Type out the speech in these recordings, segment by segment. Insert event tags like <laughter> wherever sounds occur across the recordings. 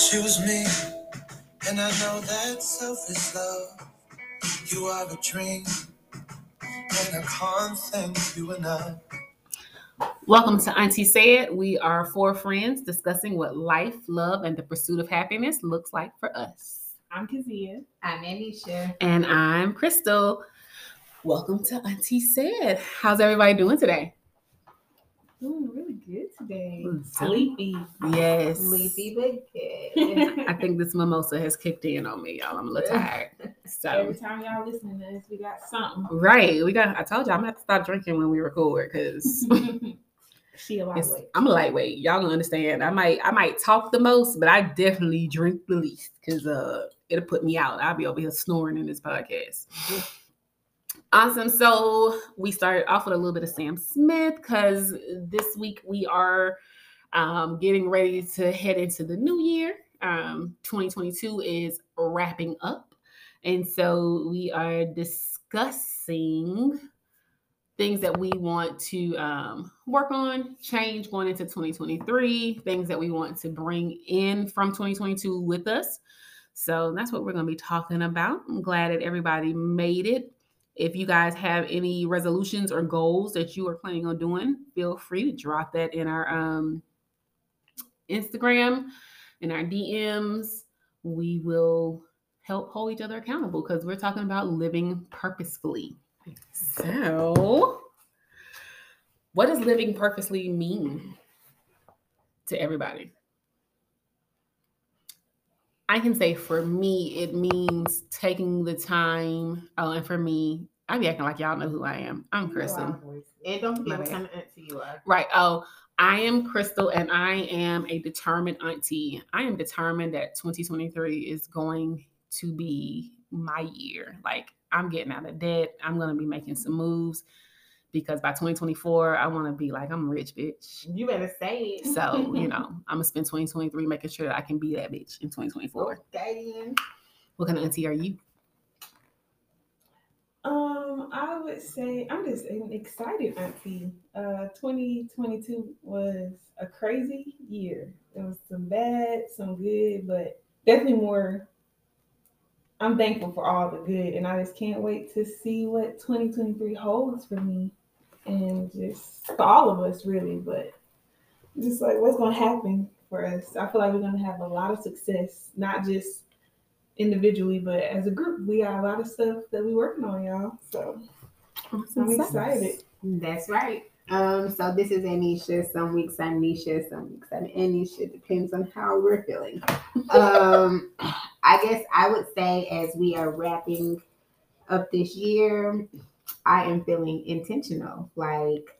I choose me, and I know that selfish love. You are a dream, and I can't thank you enough. Welcome to Auntie Said. We are four friends discussing what life, love, and the pursuit of happiness looks like for us. I'm Kazia. I'm Anisha. And I'm Crystal. Welcome to Auntie Said. How's everybody doing today? Doing really good today. Sleepy. Yes. Sleepy but good. I think this mimosa has kicked in on me, y'all. I'm a little tired. So Every time y'all listening to us, we got something. right, we got. I told y'all I'm gonna have to stop drinking when we record because <laughs> she a lightweight. I'm a lightweight. Y'all gonna understand. I might I might talk the most, but I definitely drink the least because uh it'll put me out. I'll be over here snoring in this podcast. Awesome. So we started off with a little bit of Sam Smith because this week we are um, getting ready to head into the new year. Um, 2022 is wrapping up. And so we are discussing things that we want to um, work on, change going into 2023, things that we want to bring in from 2022 with us. So that's what we're going to be talking about. I'm glad that everybody made it. If you guys have any resolutions or goals that you are planning on doing, feel free to drop that in our um, Instagram, in our DMs. We will help hold each other accountable because we're talking about living purposefully. So, what does living purposely mean to everybody? I can say for me, it means taking the time. Oh, and for me, I be acting like y'all know who I am. I'm Crystal. And don't My forget what kind of auntie you are. Right. Oh, I am Crystal and I am a determined auntie. I am determined that 2023 is going to be my year. Like, I'm getting out of debt. I'm going to be making some moves because by 2024, I want to be like, I'm a rich bitch. You better say it. So, you <laughs> know, I'm going to spend 2023 making sure that I can be that bitch in 2024. Okay. What kind of auntie are you? Um, I would say I'm just an excited auntie. Uh, 2022 was a crazy year. There was some bad, some good, but definitely more. I'm thankful for all the good, and I just can't wait to see what 2023 holds for me, and just for all of us, really. But just like what's to happen for us, I feel like we're to have a lot of success, not just individually, but as a group, we got a lot of stuff that we're working on, y'all. So I'm excited. That's right. Um, so this is Anisha. Some weeks I'm Nisha, some weeks I'm Anisha. Depends on how we're feeling. Um, <laughs> I guess I would say as we are wrapping up this year, I am feeling intentional. Like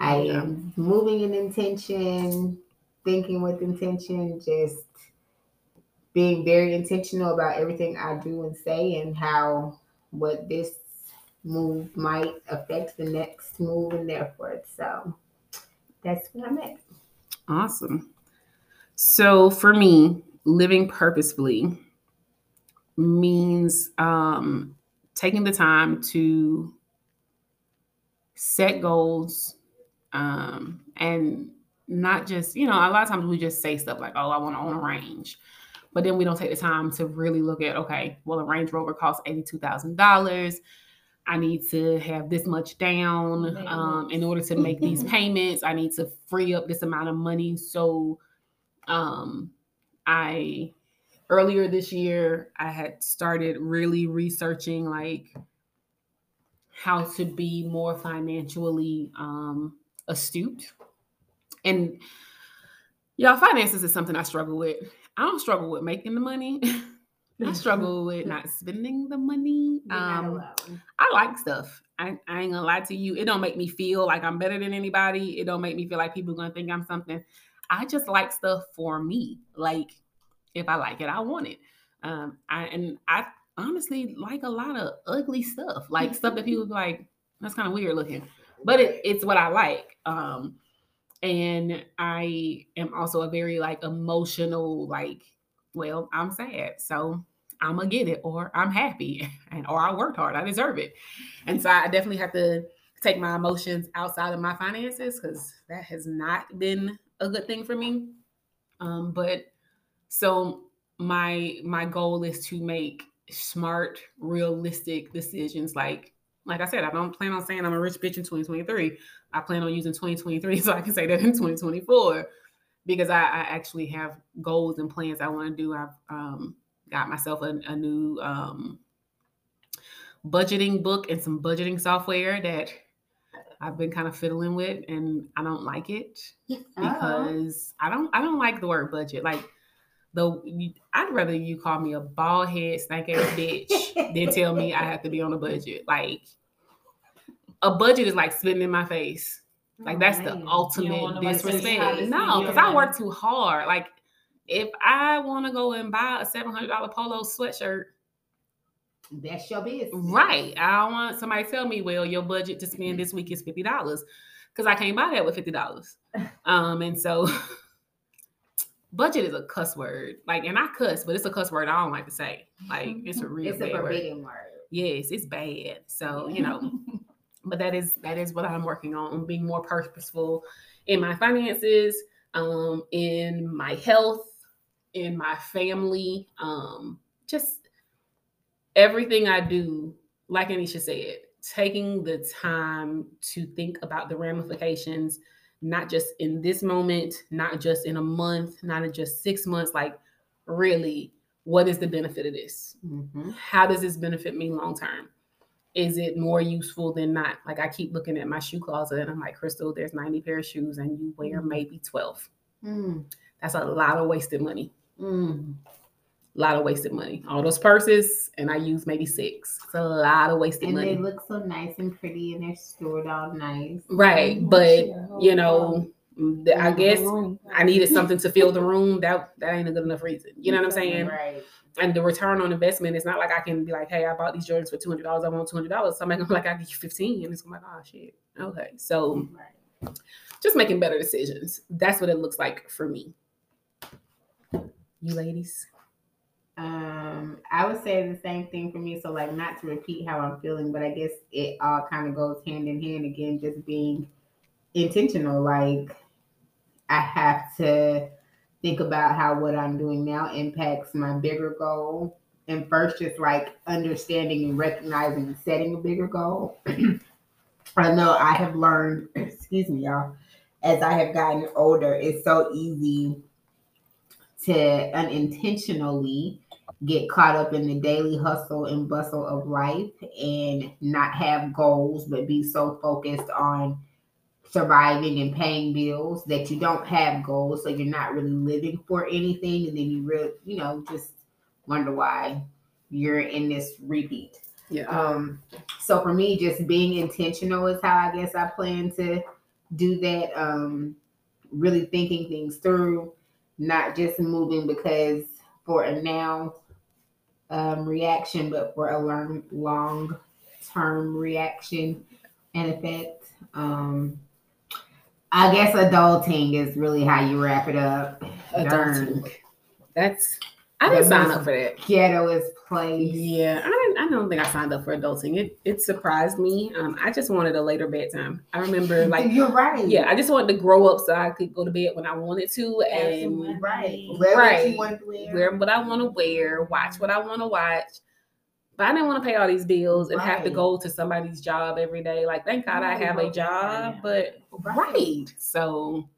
I am moving in intention, thinking with intention, just being very intentional about everything I do and say and how what this move might affect the next move and therefore so that's what I'm at. Awesome. So for me, living purposefully means um, taking the time to set goals um, and not just, you know, a lot of times we just say stuff like, oh, I want to own a range. But then we don't take the time to really look at, okay, well, a Range Rover costs $82,000. I need to have this much down um, in order to make these <laughs> payments. I need to free up this amount of money. So, um, I earlier this year I had started really researching like how to be more financially um, astute. And y'all, finances is something I struggle with. I don't struggle with making the money. <laughs> I struggle with not spending the money. <laughs> Um. I like stuff. I, I ain't gonna lie to you. It don't make me feel like I'm better than anybody. It don't make me feel like people are gonna think I'm something. I just like stuff for me. Like if I like it, I want it. Um, I and I honestly like a lot of ugly stuff, like stuff that people be like that's kind of weird looking, but it, it's what I like. Um, and I am also a very like emotional like. Well, I'm sad, so I'm gonna get it, or I'm happy, <laughs> and or I worked hard, I deserve it. And so I definitely have to take my emotions outside of my finances because that has not been a good thing for me. Um, but So my my goal is to make smart, realistic decisions. Like like I said, I don't plan on saying I'm a rich bitch in 2023. I plan on using 2023 <laughs> so I can say that in 2024 because I, I actually have goals and plans I want to do. I've um, got myself a, a new um, budgeting book and some budgeting software that I've been kind of fiddling with, and I don't like it because I don't I don't like the word budget. Like though I'd rather you call me a bald head stank ass bitch than <laughs> tell me I have to be on a budget. Like a budget is like spitting in my face. Like that's the ultimate disrespect. No, because. I work too hard. Like if I want to go and buy a seven hundred dollar polo sweatshirt, That's your business. right? I don't want somebody to tell me, well, your budget to spend this week is fifty dollars, because I can't buy that with fifty dollars. <laughs> Um, and so <laughs> budget is a cuss word. Like, and I cuss, but it's a cuss word I don't like to say. Like, <laughs> it's a real It's a word. forbidden word. Yes, it's bad. So you know <laughs> but that is that is what I'm working on, on being more purposeful in my finances, um, in my health, in my family, um, just everything I do, like Anisha said, taking the time to think about the ramifications, not just in this moment, not just in a month, not in just six months, like really, what is the benefit of this? Mhm. how does this benefit me long term? Is it more useful than not? Like I keep looking at my shoe closet and I'm like, Crystal, there's 90 pair of shoes and you wear maybe 12. Mm. That's a lot of wasted money. Mm. A lot of wasted money. All those purses and I use maybe six. It's a lot of wasted And money. And they look so nice and pretty, and they're stored all nice. right. Mhm. But whole you know, th- I guess. I needed something to fill the <laughs> room. That that ain't a good enough reason. You know what I'm saying? Right. and the return on investment it's not like I can be like, hey, I bought these Jordans for two hundred dollars. I want two hundred dollars. Gonna be like, I give you fifteen, and it's like, oh shit, okay. So Right. just making better decisions. That's what it looks like for me. You ladies, Um, I would say the same thing for me. So, like, not to repeat how I'm feeling, but I guess it all kind of goes hand in hand again, just being intentional. Like, I have to think about how what I'm doing now impacts my bigger goal. And first, just like understanding and recognizing and setting a bigger goal. <clears throat> I know I have learned, <clears throat> excuse me, y'all, as I have gotten older, it's so easy to unintentionally get caught up in the daily hustle and bustle of life and not have goals, but be so focused on surviving and paying bills that you don't have goals. So you're not really living for anything. And then you really, you know, just wonder why you're in this repeat. yeah, Um, so for me, just being intentional is how I guess I plan to do that. Um, really thinking things through, not just moving because for a now um, reaction, but for a long, long term reaction and effect. Um, I guess adulting is really how you wrap it up. adulting. That's I didn't sign up for that. Ghetto is place. Yeah, I didn't. I don't think I signed up for adulting. It it surprised me. Um, I just wanted a later bedtime. I remember like you're right. yeah, I just wanted to grow up so I could go to bed when I wanted to and money. Right. Wear what Right. you wear. wear what I want to wear, watch what I want to watch. But I didn't want to pay all these bills and have to go to somebody's job every day. Like, thank God I have a right job, but Right. right. So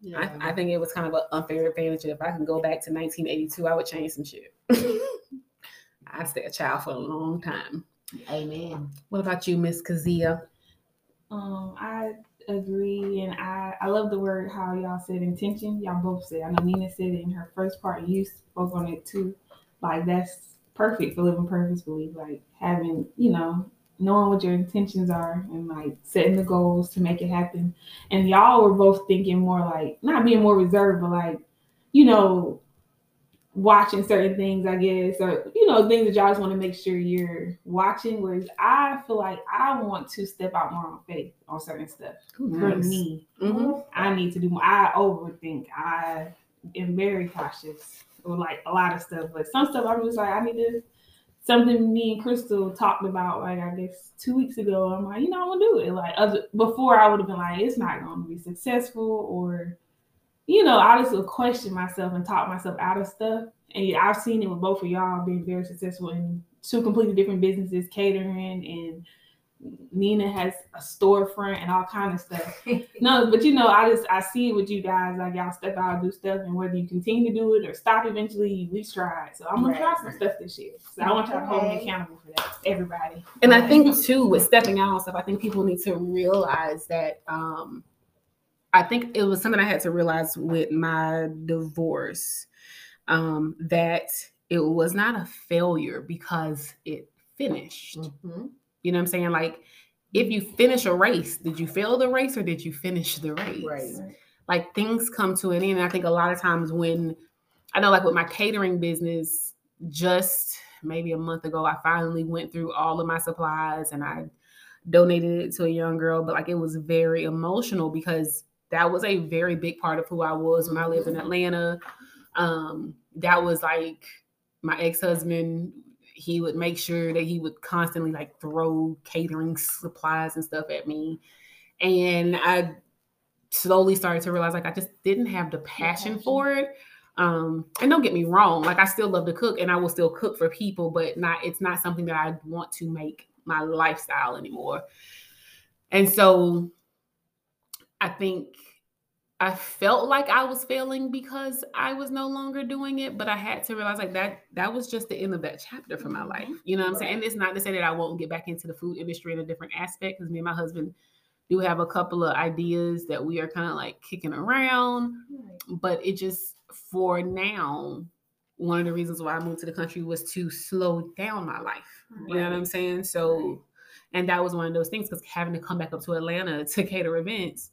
Yeah. I, I think it was kind of an unfair advantage. If I can go back to 1982, I would change some shit. <laughs> I'd stay a child for a long time. Amen. What about you, Miss Kazia? Um, I agree, and I I love the word how y'all said intention. Y'all both said. I know Nina said it in her first part, and you spoke on it too. Like that's perfect for living purposefully. Like having you know knowing what your intentions are and like setting the goals to make it happen. And y'all were both thinking more like not being more reserved, but like you know watching certain things, I guess, or you know, things that y'all just want to make sure you're watching. Whereas I feel like I want to step out more on faith on certain stuff. For me, Mhm. I need to do more. I overthink. I am very cautious with like a lot of stuff, but some stuff I'm just like I need to. Something me and Crystal talked about, like I guess two weeks ago. I'm like, you know, I'm gonna do it. Like other before, I would have been like, it's not gonna be successful, or you know, I just would question myself and talk myself out of stuff. And I've seen it with both of y'all being very successful in two completely different businesses, catering and Nina has a storefront and all kind of stuff. <laughs> no, but you know, I just I see it with you guys. Like y'all step out, do stuff, and whether you continue to do it or stop eventually, you at least try. So I'm gonna right. try some stuff this year. So I want y'all to hold me accountable for that. Everybody. And I think too, with stepping out and stuff, I think people need to realize that um I think it was something I had to realize with my divorce. Um, that it was not a failure because it finished. Mm-hmm you know what I'm saying? Like, if you finish a race, did you fail the race or did you finish the race? Right. Like things come to an end. I think a lot of times when I know, like with my catering business, just maybe a month ago, I finally went through all of my supplies and I donated it to a young girl. But like it was very emotional because that was a very big part of who I was when I lived in Atlanta. Um, that was like my ex-husband he would make sure that he would constantly like throw catering supplies and stuff at me. And I slowly started to realize like I just didn't have the passion, passion. for it. Um, and don't get me wrong, like I still love to cook and I will still cook for people, but not it's not something that I want to make my lifestyle anymore. And so I think I felt like I was failing because I was no longer doing it, but I had to realize like that that was just the end of that chapter for my life. Mm-hmm. You know what I'm saying? And it's not to say that I won't get back into the food industry in a different aspect because me and my husband do have a couple of ideas that we are kind of like kicking around. But it just for now, one of the reasons why I moved to the country was to slow down my life. You know what I'm saying? So and that was one of those things because having to come back up to Atlanta to cater events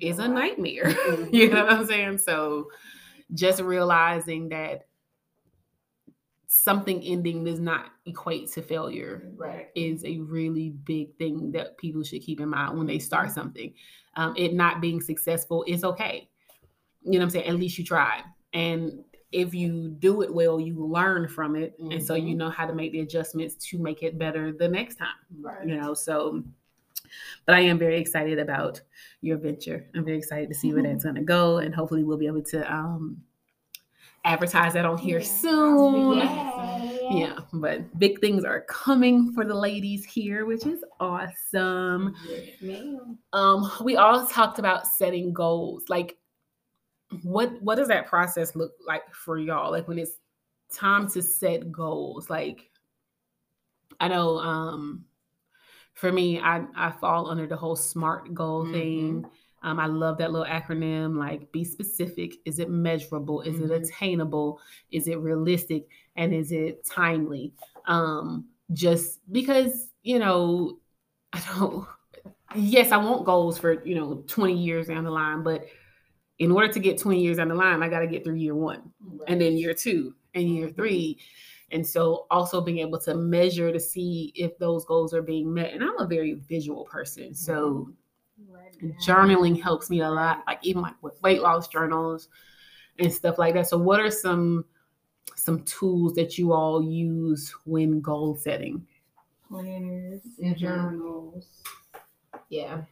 is a nightmare. <laughs> Mm-hmm. you know what I'm saying? So just realizing that something ending does not equate to failure right. is a really big thing that people should keep in mind when they start mm-hmm. something. Um, it not being successful is okay. You know what I'm saying? At least you tried. And if you do it well, you learn from it. Mm-hmm. And so you mm-hmm. know how to make the adjustments to make it better the next time. Right. You know, so but I am very excited about your venture. I'm very excited to see where that's going to go, and hopefully we'll be able to um, advertise that on here yeah. soon. Yeah, but big things are coming for the ladies here, which is awesome. um, we all talked about setting goals. Like, what what does that process look like for y'all? Like when it's time to set goals. Like, I know um for me, I, I fall under the whole SMART goal mm-hmm. thing. Um, I love that little acronym like be specific. Is it measurable? Is mm-hmm. it attainable? Is it realistic? And is it timely? Um, just because, you know, I don't, yes, I want goals for, you know, 20 years down the line, but in order to get 20 years down the line, I got to get through year one right. and then year two and year mm-hmm. three. And so also being able to measure to see if those goals are being met. And I'm a very visual person. So journaling helps me a lot, like even like with weight loss journals and stuff like that. So what are some some tools that you all use when goal setting? Planners, mm-hmm. journals. Yeah.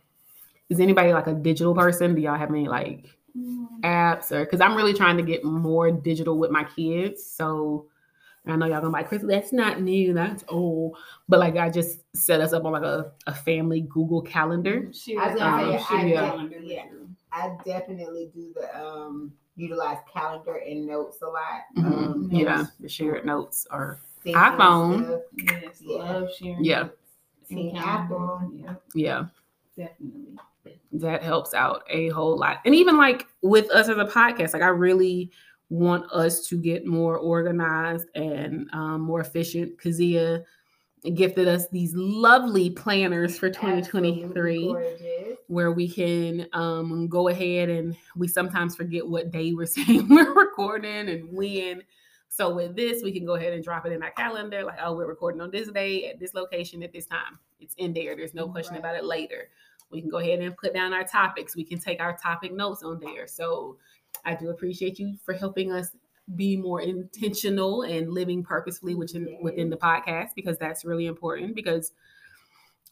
Is anybody like a digital person? Do y'all have any like mm. apps or because I'm really trying to get more digital with my kids. So I know y'all gonna be like, Chris, that's not new, that's old. But like I just set us up on like a, a family Google calendar. Sure. I, um, say, I, yeah. yeah. I definitely do the um utilize calendar and notes a lot. Mm-hmm. Um, yeah, the shared notes or iPhone. Yes, yeah. love sharing. Yeah. Apple. Yeah. Yeah. Definitely. That helps out a whole lot. And even like with us as a podcast, like I really want us to get more organized and um, more efficient. Kazia gifted us these lovely planners for 2023 where we can um, go ahead and we sometimes forget what day we're <laughs> saying we're recording and when. So with this, we can go ahead and drop it in our calendar, like, oh, we're recording on this day at this location at this time. It's in there. There's no question right. about it later. We can go ahead and put down our topics. We can take our topic notes on there. So I do appreciate you for helping us be more intentional and living purposefully within within the podcast because that's really important because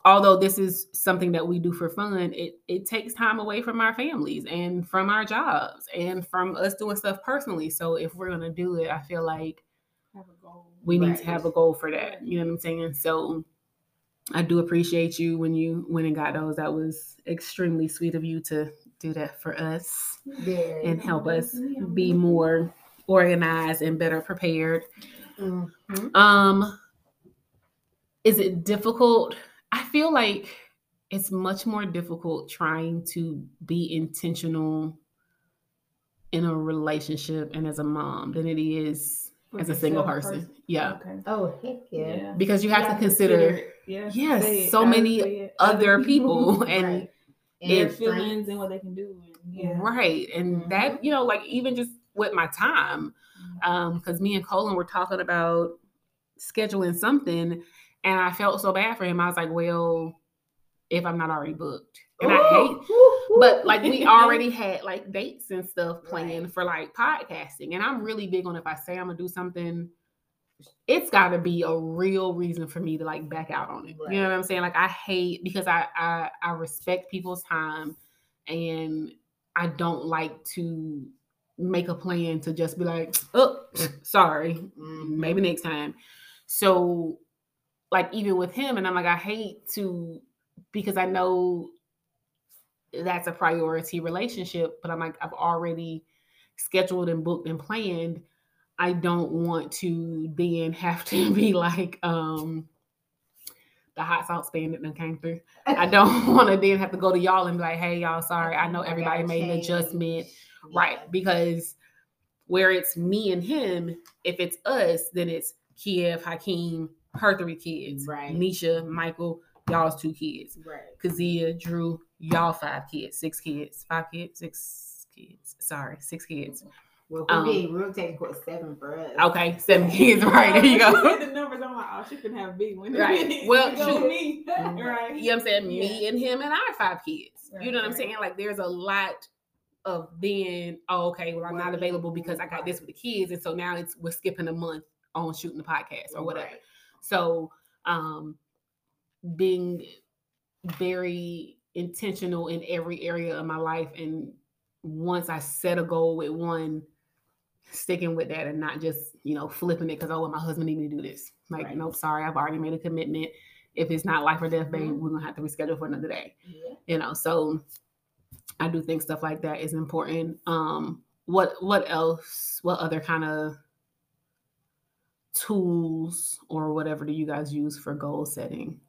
although this is something that we do for fun, it it takes time away from our families and from our jobs and from us doing stuff personally. So if we're gonna do it, I feel like Have a goal. we need Right. to have a goal for that. You know what I'm saying? So I do appreciate you when you went and got those. That was extremely sweet of you to do that for us Very. and help us Yeah. be more organized and better prepared. Mhm. Um is it difficult? I feel like it's much more difficult trying to be intentional in a relationship and as a mom than it is For as a single person. person. Yeah. Okay. Oh heck yeah. Because you have Yeah, to consider it. Yeah. Yes, say it, so many say it. other <laughs> people and Right. Their If- feelings and what they can do. And, yeah. right. And Mm-hmm. that, you know, like even just with my time, um, because me and Colin were talking about scheduling something and I felt so bad for him. I was like, well, if I'm not already booked. And I hate but like we already <laughs> had like dates and stuff planned Right. for like podcasting and i'm really big on if i say i'm gonna do something it's got to be a real reason for me to like back out on it. You know what i'm saying? Like i hate because I, I i respect people's time and i don't like to make a plan to just be like oh sorry Mhm. maybe next time. So like even with him and i'm like i hate to because i know that's a priority relationship but i'm like i've already scheduled and booked and planned i don't want to then have to <laughs> be like um the hot sauce bandit that came through i don't <laughs> want to then have to go to y'all and be like hey y'all sorry i know everybody made an adjustment Yeah. right because where it's me and him if it's us then it's kiev hakeem her three kids Right. nisha michael y'all's two kids Right. kazia drew y'all five kids six kids five kids six kids sorry six kids Well, for Um, me, real technical is seven for us. okay seven <laughs> kids right there you go she said the numbers. I'm like, oh, she couldn't have a big one. Right. <laughs> Well, Go shoot. with me. <laughs> Mhm. right. you know what I'm saying? Me and him and our five kids. you know what I'm saying? Like there's a lot of then, oh, okay, well, I'm not available because I got this with the kids. And so now it's we're skipping a month on shooting the podcast or whatever. Right. So um being very intentional in every area of my life and once I set a goal with one, sticking with that and not just, you know, flipping it because oh well, my husband need me to do this. Like, Right. nope, sorry, I've already made a commitment. If it's not life or death, babe, Mhm. we're gonna have to reschedule for another day. Yeah. You know, so I do think stuff like that is important. Um, what what else? What other kind of tools or whatever do you guys use for goal setting?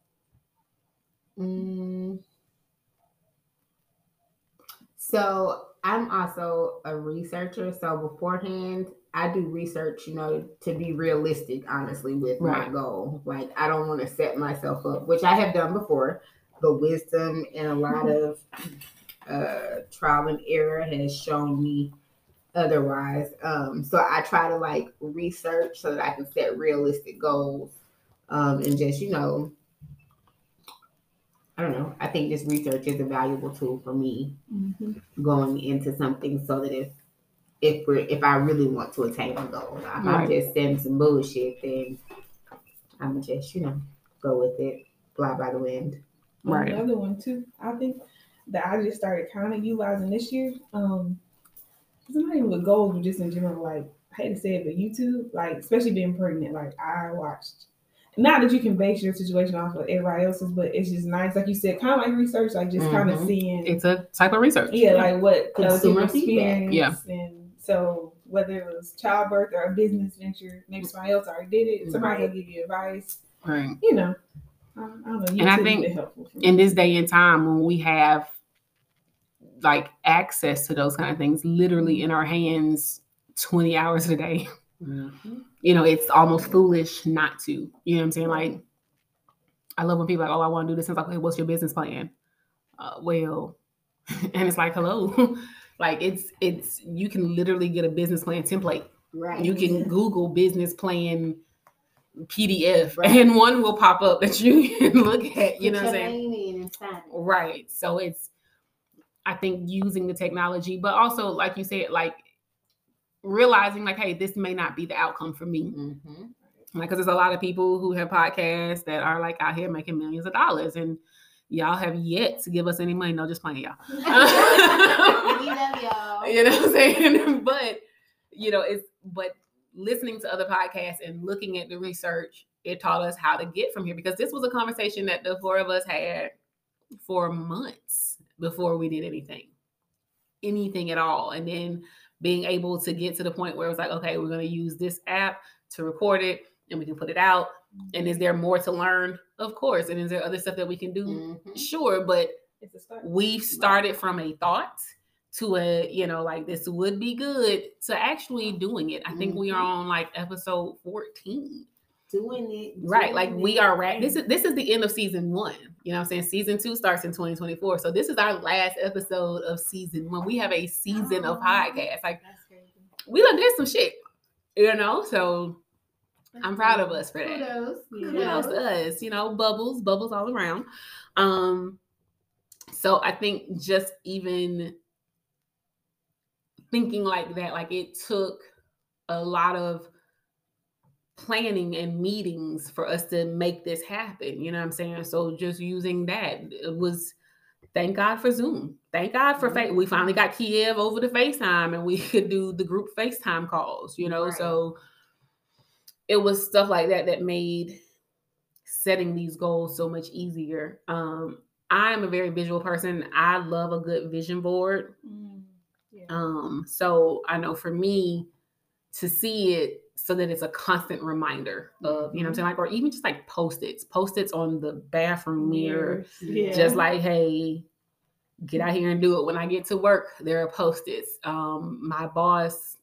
Mm. So I'm also a researcher. So beforehand, I do research, you know, to be realistic, honestly, with my goal. Like I don't want to set myself up, which I have done before, but wisdom and a lot of uh trial and error has shown me otherwise. Um, so I try to like research so that I can set realistic goals. Um, and just, you know, I don't know. I think this research is a valuable tool for me Mhm. going into something so that if if we're if I really want to attain a goal, if I'm just saying some bullshit, then I'm just you know go with it, fly by the wind. Right. Another one too. I think that I just started kind of utilizing this year. Um, it's not even with goals, but just in general. Like I hate to say it, but YouTube, like especially being pregnant, like I watched. Not that you can base your situation off of everybody else's, but it's just nice, like you said, kind of like research, like just kind of mm-hmm. seeing, It's a type of research. yeah, like what Consumer experience, and so whether it was childbirth or a business venture, maybe somebody else already did it. Somebody will give you advice, right. you know. I know. And I think been helpful for me. in this day and time when we have like access to those kind of things literally in our hands 20 hours a day you know it's almost foolish not to you know what i'm saying like i love when people are like oh i want to do this and it's like hey, what's your business plan uh, well <laughs> and it's like hello <laughs> like it's it's you can literally get a business plan template Right. you can google business plan pdf Right. and one will pop up that you <laughs> can look at you know what i'm saying name in and sign it. Right. So it's I think using the technology, but also like you said, like realizing like, hey, this may not be the outcome for me. Mhm. Like, because there's a lot of people who have podcasts that are like out here making millions of dollars, and y'all have yet to give us any money. No, just playing y'all. <laughs> <laughs> we love y'all. You know what I'm saying? <laughs> but you know, it's but listening to other podcasts and looking at the research, it taught us how to get from here because this was a conversation that the four of us had for months before we did anything, anything at all. And then being able to get to the point where it was like, okay, we're going to use this app to record it and we can put it out. And is there more to learn? Of course. And is there other stuff that we can do? Mhm. Sure. But It's a start. we've started from a thought to a you know like this would be good to actually doing it i think we are on like episode 14 Doing it. right like doing we are ra- this is this is the end of season one you know what i'm saying season two starts in 2024 so this is our last episode of season one we have a season of podcast. like we done did some shit you know so i'm proud of us for that Kudos. kudos to us, you know, bubbles, bubbles all around. Um, so I think just even thinking like that, like it took a lot of planning and meetings for us to make this happen. You know what I'm saying? So just using that it was thank God for Zoom. Thank God for fa- we finally got Kiev over to FaceTime and we <laughs> could do the group FaceTime calls, you know. Right. So it was stuff like that that made setting these goals so much easier. Um I am a very visual person. I love a good vision board. Mm, yeah. Um, so I know for me to see it so that it's a constant reminder of, you know what I'm saying? Like, or even just like post-its, post-its on the bathroom mirror, Yeah. just like, hey, get out here and do it. When I get to work, there are post-its. Um, my boss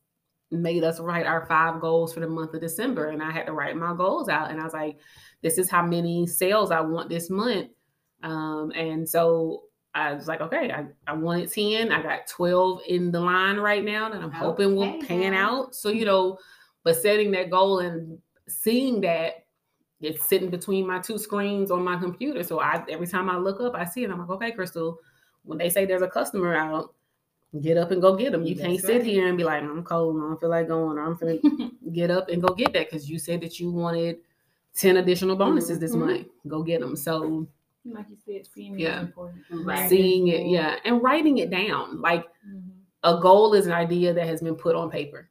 made us write our five goals for the month of December, and I had to write my goals out. And I was like, this is how many sales I want this month. Um, and so I was like, okay, I, I wanted 10. I got 12 in the line right now that I'm hoping will pan out. So, you know, but setting that goal and seeing that it's sitting between my two screens on my computer. So I every time I look up, I see it. I'm like, okay, Crystal, when they say there's a customer out, get up and go get them. You can't That's sit right. here and be like, I'm cold, I don't feel like going, I'm feeling <laughs> get up and go get that because you said that you wanted 10 additional bonuses this Mhm. month. Go get them. So like you said, seeing it Yeah. important. Right. seeing it, yeah, and writing it down. Like Mhm. a goal is an idea that has been put on paper.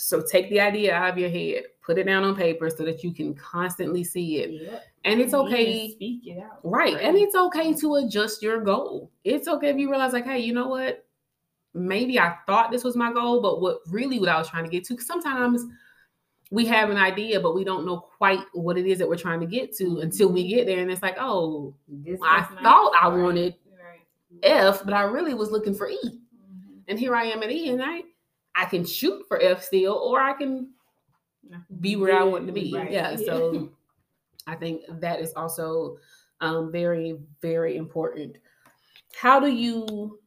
So take the idea out of your head, put it down on paper so that you can constantly see it. Yep. And it's okay. Speak it out. Right. And it's okay to adjust your goal. It's okay if you realize, like, hey, you know what? Maybe I thought this was my goal, but what really what I was trying to get to, because sometimes we have an idea, but we don't know quite what it is that we're trying to get to until we get there. And it's like, oh, This I thought I Right. wanted Right. F, but I really was looking for E. Mhm. And here I am at E, and I I can shoot for F still, or I can be where I want to be. Right. Yeah. So <laughs> I think that is also um, very, very important. How do you,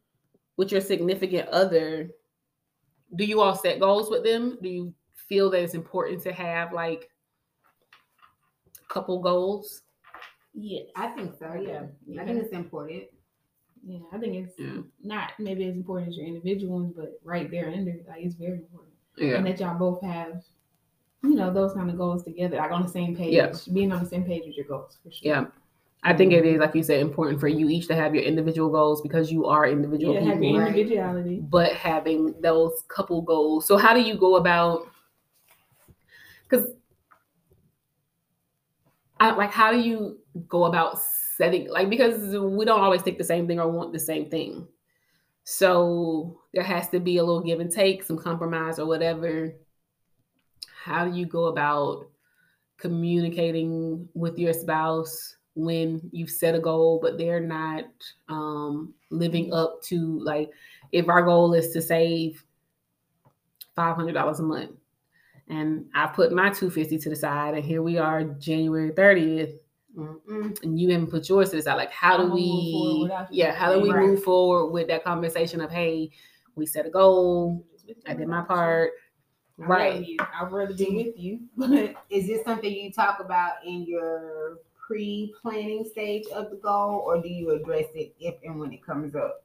with your significant other, do you all set goals with them? Do you feel that it's important to have like couple goals? Yes. I think so. Yeah. I think it's important. Yeah, I think it's Yeah. not maybe as important as your individual ones, but right there under, like it's very important. Yeah. And that y'all both have, you know, those kind of goals together, like on the same page. Yeah. Being on the same page with your goals for sure. Yeah. I think it is, like you said, important for you each to have your individual goals because you are individual Yeah, have people. your Right. individuality. but having those couple goals. So how do you go about because I like how do you go about setting like because we don't always think the same thing or want the same thing. So there has to be a little give and take, some compromise or whatever. How do you go about communicating with your spouse when you've set a goal but they're not um living up to like if our goal is to save $500 a month and I put my 250 to the side and here we are January 30th Mm-mm. and you haven't put yours to the side like how do we move forward we without you? yeah how do we Right. move forward with that conversation of hey we set a goal I did my part I'd right I'd rather be with you, <laughs> but Is this something you talk about in your pre-planning stage of the goal, or do you address it if and when it comes up?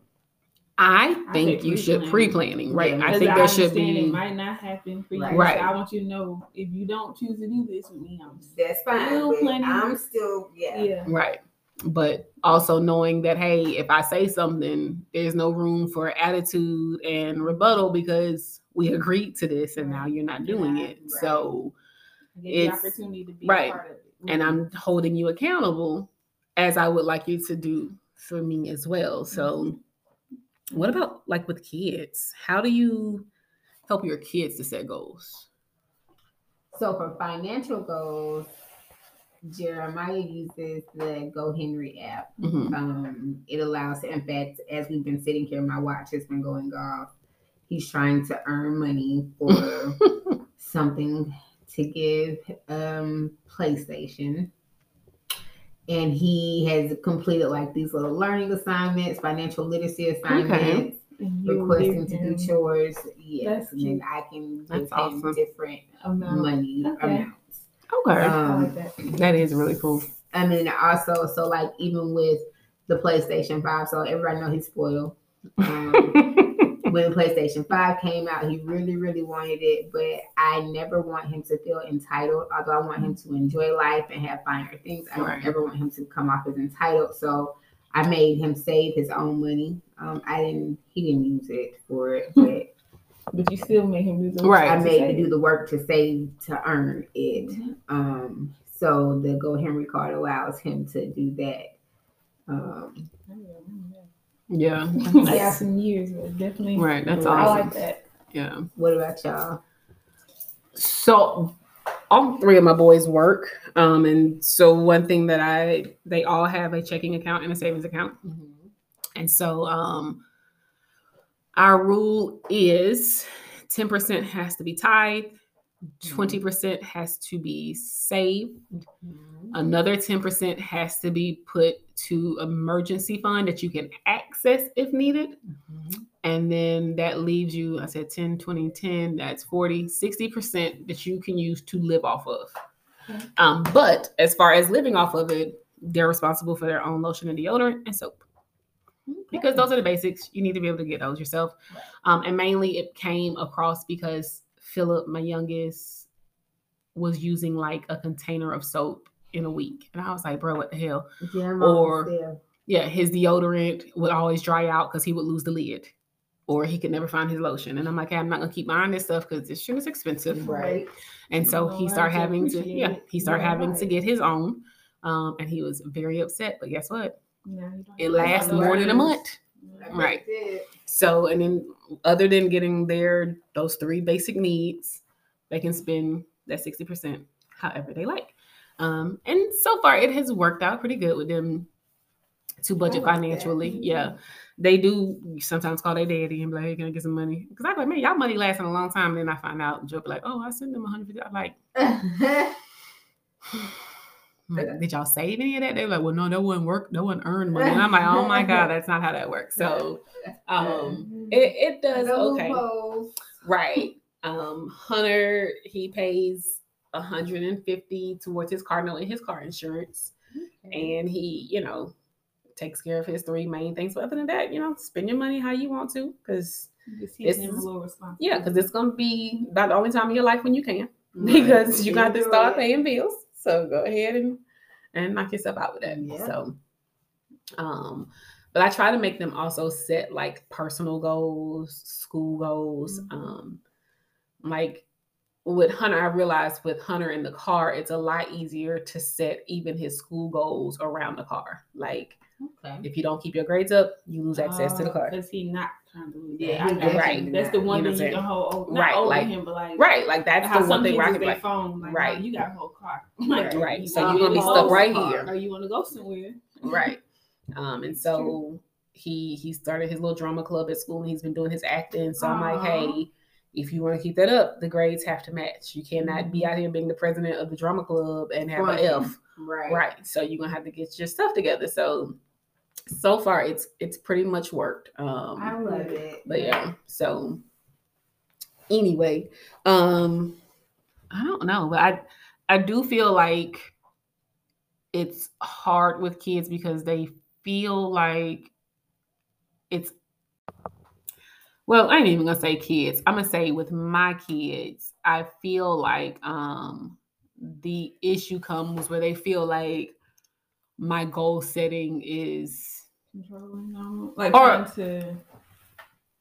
I I think you should pre-planning. pre-planning, right? Yeah. I Because think there should be It might not happen for you. Right. Right. So I want you to know if you don't choose to do this with me, I'm That's fine. Still planning. I'm still yeah. yeah. right. But also knowing that hey, if I say something, there's no room for attitude and rebuttal because we agreed to this and now you're not doing Yeah, it. right. So I get the It's- opportunity to be right. a part of it. and I'm holding you accountable as I would like you to do for me as well. So, mm-hmm. What about like with kids? How do you help your kids to set goals? So for financial goals, Jeremiah uses the Go Henry app. Mhm. Um, it allows, in fact, as we've been sitting here, my watch has been going off. He's trying to earn money for <laughs> something to give um PlayStation. And he has completed like these little learning assignments, financial literacy assignments, And you'll requesting to do chores. Yes, That's and then. I can That's give him awesome. different amount. money Okay. amounts. Okay, Um, like that. that is really cool. I mean, also, so like even with the PlayStation Five, so everybody know he's spoiled. Um, <laughs> when PlayStation Five came out, he really, really wanted it, but I never want him to feel entitled. Although I want him to enjoy life and have finer things, I don't ever want him to come off as entitled. So I made him save his own money. Um, I didn't. He didn't use it for it, <laughs> but But you still made him do the Right. I made him do the work to save to earn it. Um, so the Go Henry card allows him to do that. Um, yeah, <laughs> I got some years, but definitely. right. That's I awesome. like that. Yeah. what about y'all? So all three of my boys work. Um, and so one thing that I they all have a checking account and a savings account. And so um our rule is 10% has to be tithe, 20% has to be saved, another 10% has to be put to emergency fund that you can access if needed. And then that leaves you, I said 10, 20, 10, that's 40, 60% that you can use to live off of. Okay. Um, but as far as living off of it, they're responsible for their own lotion and deodorant and soap because those are the basics. You need to be able to get those yourself. Um, and mainly it came across because Philip, my youngest, was using like a container of soap in a week. And I was like, bro, what the hell? Or- or Yeah, his deodorant would always dry out because he would lose the lid. Or he could never find his lotion. And I'm like, hey, I'm not gonna keep buying this stuff because this shit is expensive. right. And so he started having to, yeah, he started Yeah, having to get his own. Um, and he was very upset. But guess what? Now It lasts more than a month. Right. So, and then other than getting their those three basic needs, they can spend that 60% however they like. Um, and so far it has worked out pretty good with them to budget like that. financially. Yeah. They do sometimes call their daddy and be like, hey, can I get some money? Because I'm like, man, y'all money lasting a long time. then I find out Joe be like, oh, I sent them 150. I'm like, <laughs> like, did y'all save any of that? They're like, well, no, that wouldn't work. That wouldn't money. And I'm like, oh my God, that's not how that works. So um it, it does okay. Right. Um, Hunter, he pays 150 towards his car note and his car insurance. And he, you know, takes care of his three main things. But other than that, you know, spend your money how you want to. Cause You This is- yeah, because it's gonna be about the only time in your life when you can. Right. <laughs> Because you got to start paying bills. So go ahead and and knock yourself out with that. Yeah. So um but I try to make them also set like personal goals, school goals. Mhm. Um like with Hunter, I realized with Hunter in the car, it's a lot easier to set even his school goals around the car. Like Okay. if you don't keep your grades up, you lose access to the car. Because he not trying to do that. Yeah, I got you. definitely That's the one You know thing you can hold over, not Right, over like- him, but like Right, like that's how the one thing where I use could be their like, phone, like, right. right, you got a whole car, <laughs> Right, right. So you're gonna be stuck right car, here. or you want to go somewhere. right <laughs> um and so he he started his little drama club at school and he's been doing his acting so i'm like hey if you want to keep that up the grades have to match you cannot be out here being the president of the drama club and have an Right. f <laughs> Right. right so you're gonna have to get your stuff together so so far it's it's pretty much worked um I love it. but yeah so anyway um i don't know but i i do feel like it's hard with kids because they feel like it's well, I ain't even gonna say kids. I'm gonna say with my kids, I feel like um the issue comes where they feel like my goal setting is Controlling them, like Or- trying to,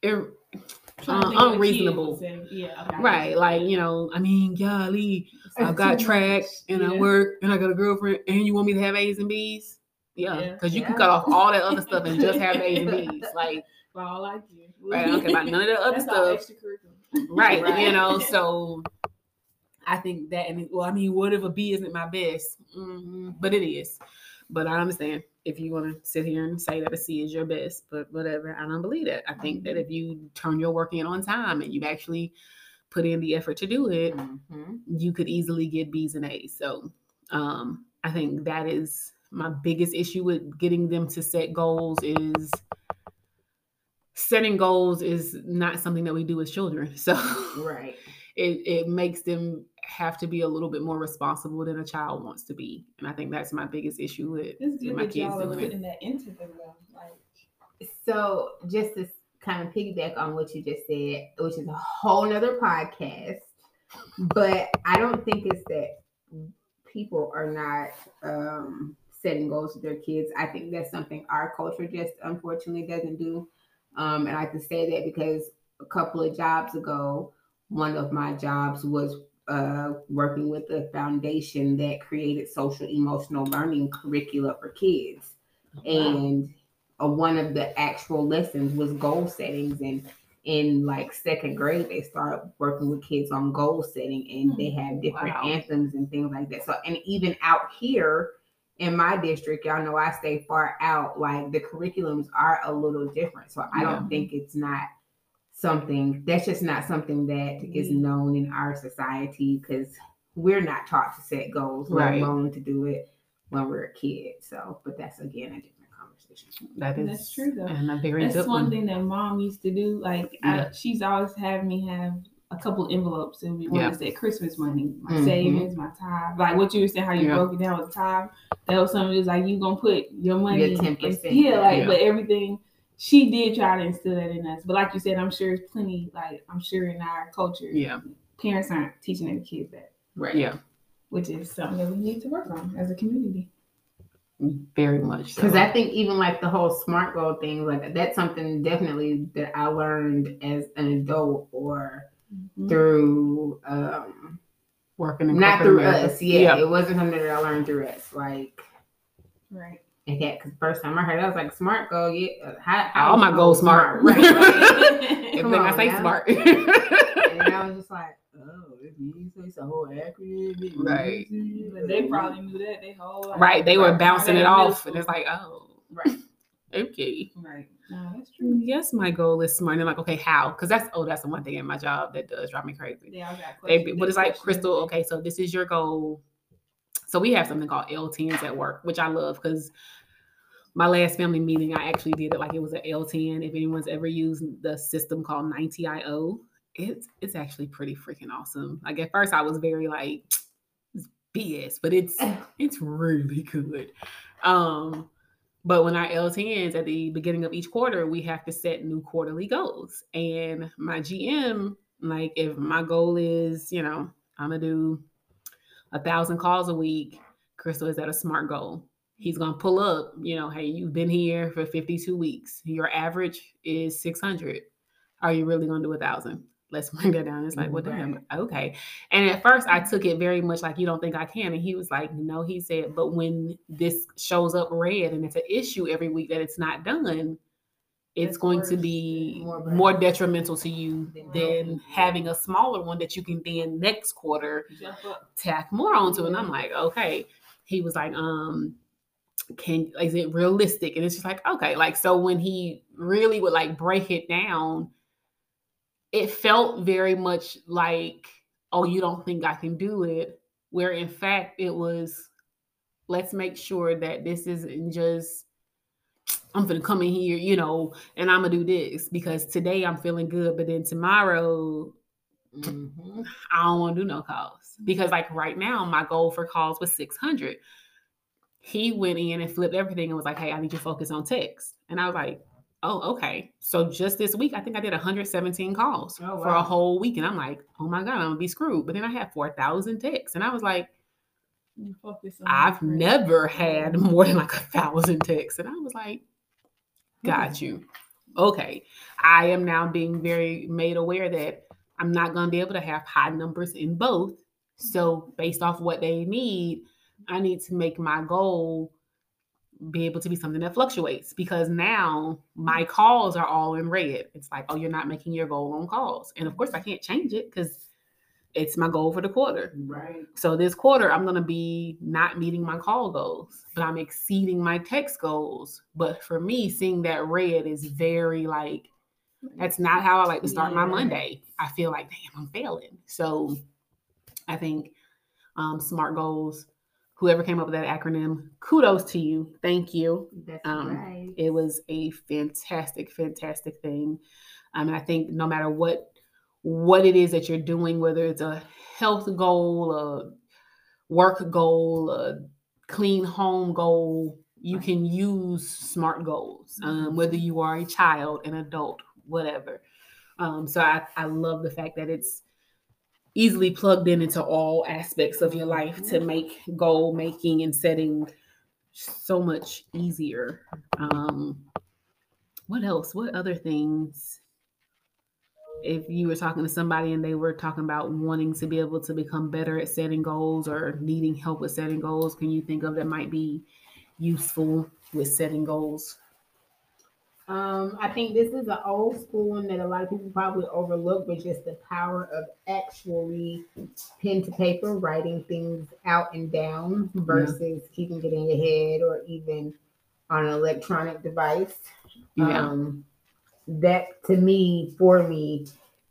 ir- uh, think what a kid unreasonable. say. Yeah, okay. right. Like, you know, I mean, golly, I've got track much. and I work and I got a girlfriend and you want me to have A's and B's? Yeah, Yeah. because you can cut off all that other stuff and just <laughs> have A's and B's. Like, For all I do. right, I don't care about none of that other <laughs> stuff. right, Right. you know <laughs> so i think that and well i mean what if a b isn't my best Mhm, but it is but i understand if you want to sit here and say that a c is your best but whatever i don't believe that i think that if you turn your work in on time and you actually put in the effort to do it Mhm. you could easily get b's and a's so um i think that is my biggest issue with getting them to set goals is setting goals is not something that we do as children <laughs> so Right. it, it makes them have to be a little bit more responsible than a child wants to be. And I think that's my biggest issue with, It's with my that kids y'all are doing it. putting that into them though. Like So just to kind of piggyback on what you just said, which is a whole nother podcast, but I don't think it's that people are not um, setting goals with their kids. I think that's something our culture just unfortunately doesn't do. Um, and I can say that because a couple of jobs ago, one of my jobs was uh, working with a foundation that created social emotional learning curricula for kids. And uh, one of the actual lessons was goal settings and in like second grade they start working with kids on goal setting and they have different Wow. anthems and things like that. So and even out here in my district y'all know i stay far out like the curriculums are a little different. So i Yeah. don't think it's not something that's just not something that is Mhm. known in our society because we're not taught to set goals let Right. alone to do it when we're a kid so but that's again a different conversation That is That's true, though. And a very that's good one one. thing that mom used to do. Like I, she's always had me have a couple envelopes and we Yeah. want to say Christmas money, my Mhm. savings, my time. Like what you were saying, how you Yeah. broke it down with time. That was something. It was like you gonna put your money, Your in- 10%, yeah, like yeah. but everything. She did try to instill that in us, but like you said, I'm sure it's plenty. Like I'm sure in our culture, Yeah. parents aren't teaching their kids that, right Yeah. which is something that we need to work on as a community. Very much. So. because i think even like the whole smart goal thing like that's something definitely that i learned as an adult or Mhm. through um working in the not through America. us yeah, it wasn't something that i learned through us like Right. And that because first time i heard it, i was like smart goal yeah how, how All my goals smart. <laughs> right, <laughs> right. Everything Come I say now. smart. and i was just like oh it means it's a whole acronym it Right. But they probably knew that they whole right. They were bouncing it off. And it's like, oh, right okay. Right. No, that's true. Yes, my goal is smart. And I'm like, okay, how? Because that's oh, that's the one thing in my job that does drive me crazy. They all got They, questions. but it's like Crystal. Okay, so this is your goal. So we have something called L10s at work, which I love because my last family meeting, I actually did it like it was an L10. If anyone's ever used the system called Ninety.io, it's it's actually pretty freaking awesome. Like at first, I was very like it's BS, but it's <laughs> it's really good. Um, but when our L10s at the beginning of each quarter, we have to set new quarterly goals. And my GM, like if my goal is, you know, I'm gonna do a thousand calls a week, Crystal is at a smart goal. He's gonna pull up, you know, hey, you've been here for 52 weeks. Your average is 600. Are you really gonna do a thousand? Let's <laughs> bring that down. It's like, well, damn, okay. And at first, I took it very much like you don't think I can. And he was like, no, he said, but when this shows up red and it's an issue every week that it's not done, it's going to be More more, detrimental to you Than than having a smaller one that you can then next quarter tack more onto. And I'm like, okay. He was like, um, can is it realistic? And it's just like, okay. Like, so when he really would like break it down, it felt very much like, oh, you don't think I can do it. Where in fact it was, let's make sure that this isn't just I'm gonna come in here, you know, and I'm gonna do this because today I'm feeling good, but then tomorrow Mhm. I don't want to do no calls because, like, right now, my goal for calls was 600. He went in and flipped everything and was like, Hey, I need you to focus on text. And I was like, oh, okay. So just this week, I think I did 117 calls Oh, for a whole week. And I'm like, oh my God, I'm gonna be screwed. But then I had 4,000 texts. And I was like, focus I've never had <laughs> more than like a thousand texts. And I was like, got you. Okay. I am now being very made aware that I'm not going to be able to have high numbers in both. So, based off what they need, I need to make my goal be able to be something that fluctuates because now my calls are all in red. It's like, oh, you're not making your goal on calls. And of course, I can't change it because it's my goal for the quarter. Right. So this quarter, I'm gonna be not meeting my call goals, but I'm exceeding my text goals. But for me, seeing that red is very like that's not how I like to start my Monday. I feel like damn, I'm failing. So I think um, SMART goals. Whoever came up with that acronym, kudos to you. Thank you. That's Um, right. It was a fantastic, fantastic thing. Um, and I think no matter what what it is that you're doing, whether it's a health goal, a work goal, a clean home goal, you can use smart goals. Um, whether you are a child, an adult, whatever. Um, so I, I love the fact that it's easily plugged in into all aspects of your life to make goal making and setting so much easier. Um, what else? What other things? If you were talking to somebody and they were talking about wanting to be able to become better at setting goals or needing help with setting goals, can you think of that might be useful with setting goals? Um, I think this is an old school one that a lot of people probably overlook, but just the power of actually pen to paper writing things out and down versus keeping it in your head or even on an electronic device. Yeah. Um, that to me, for me,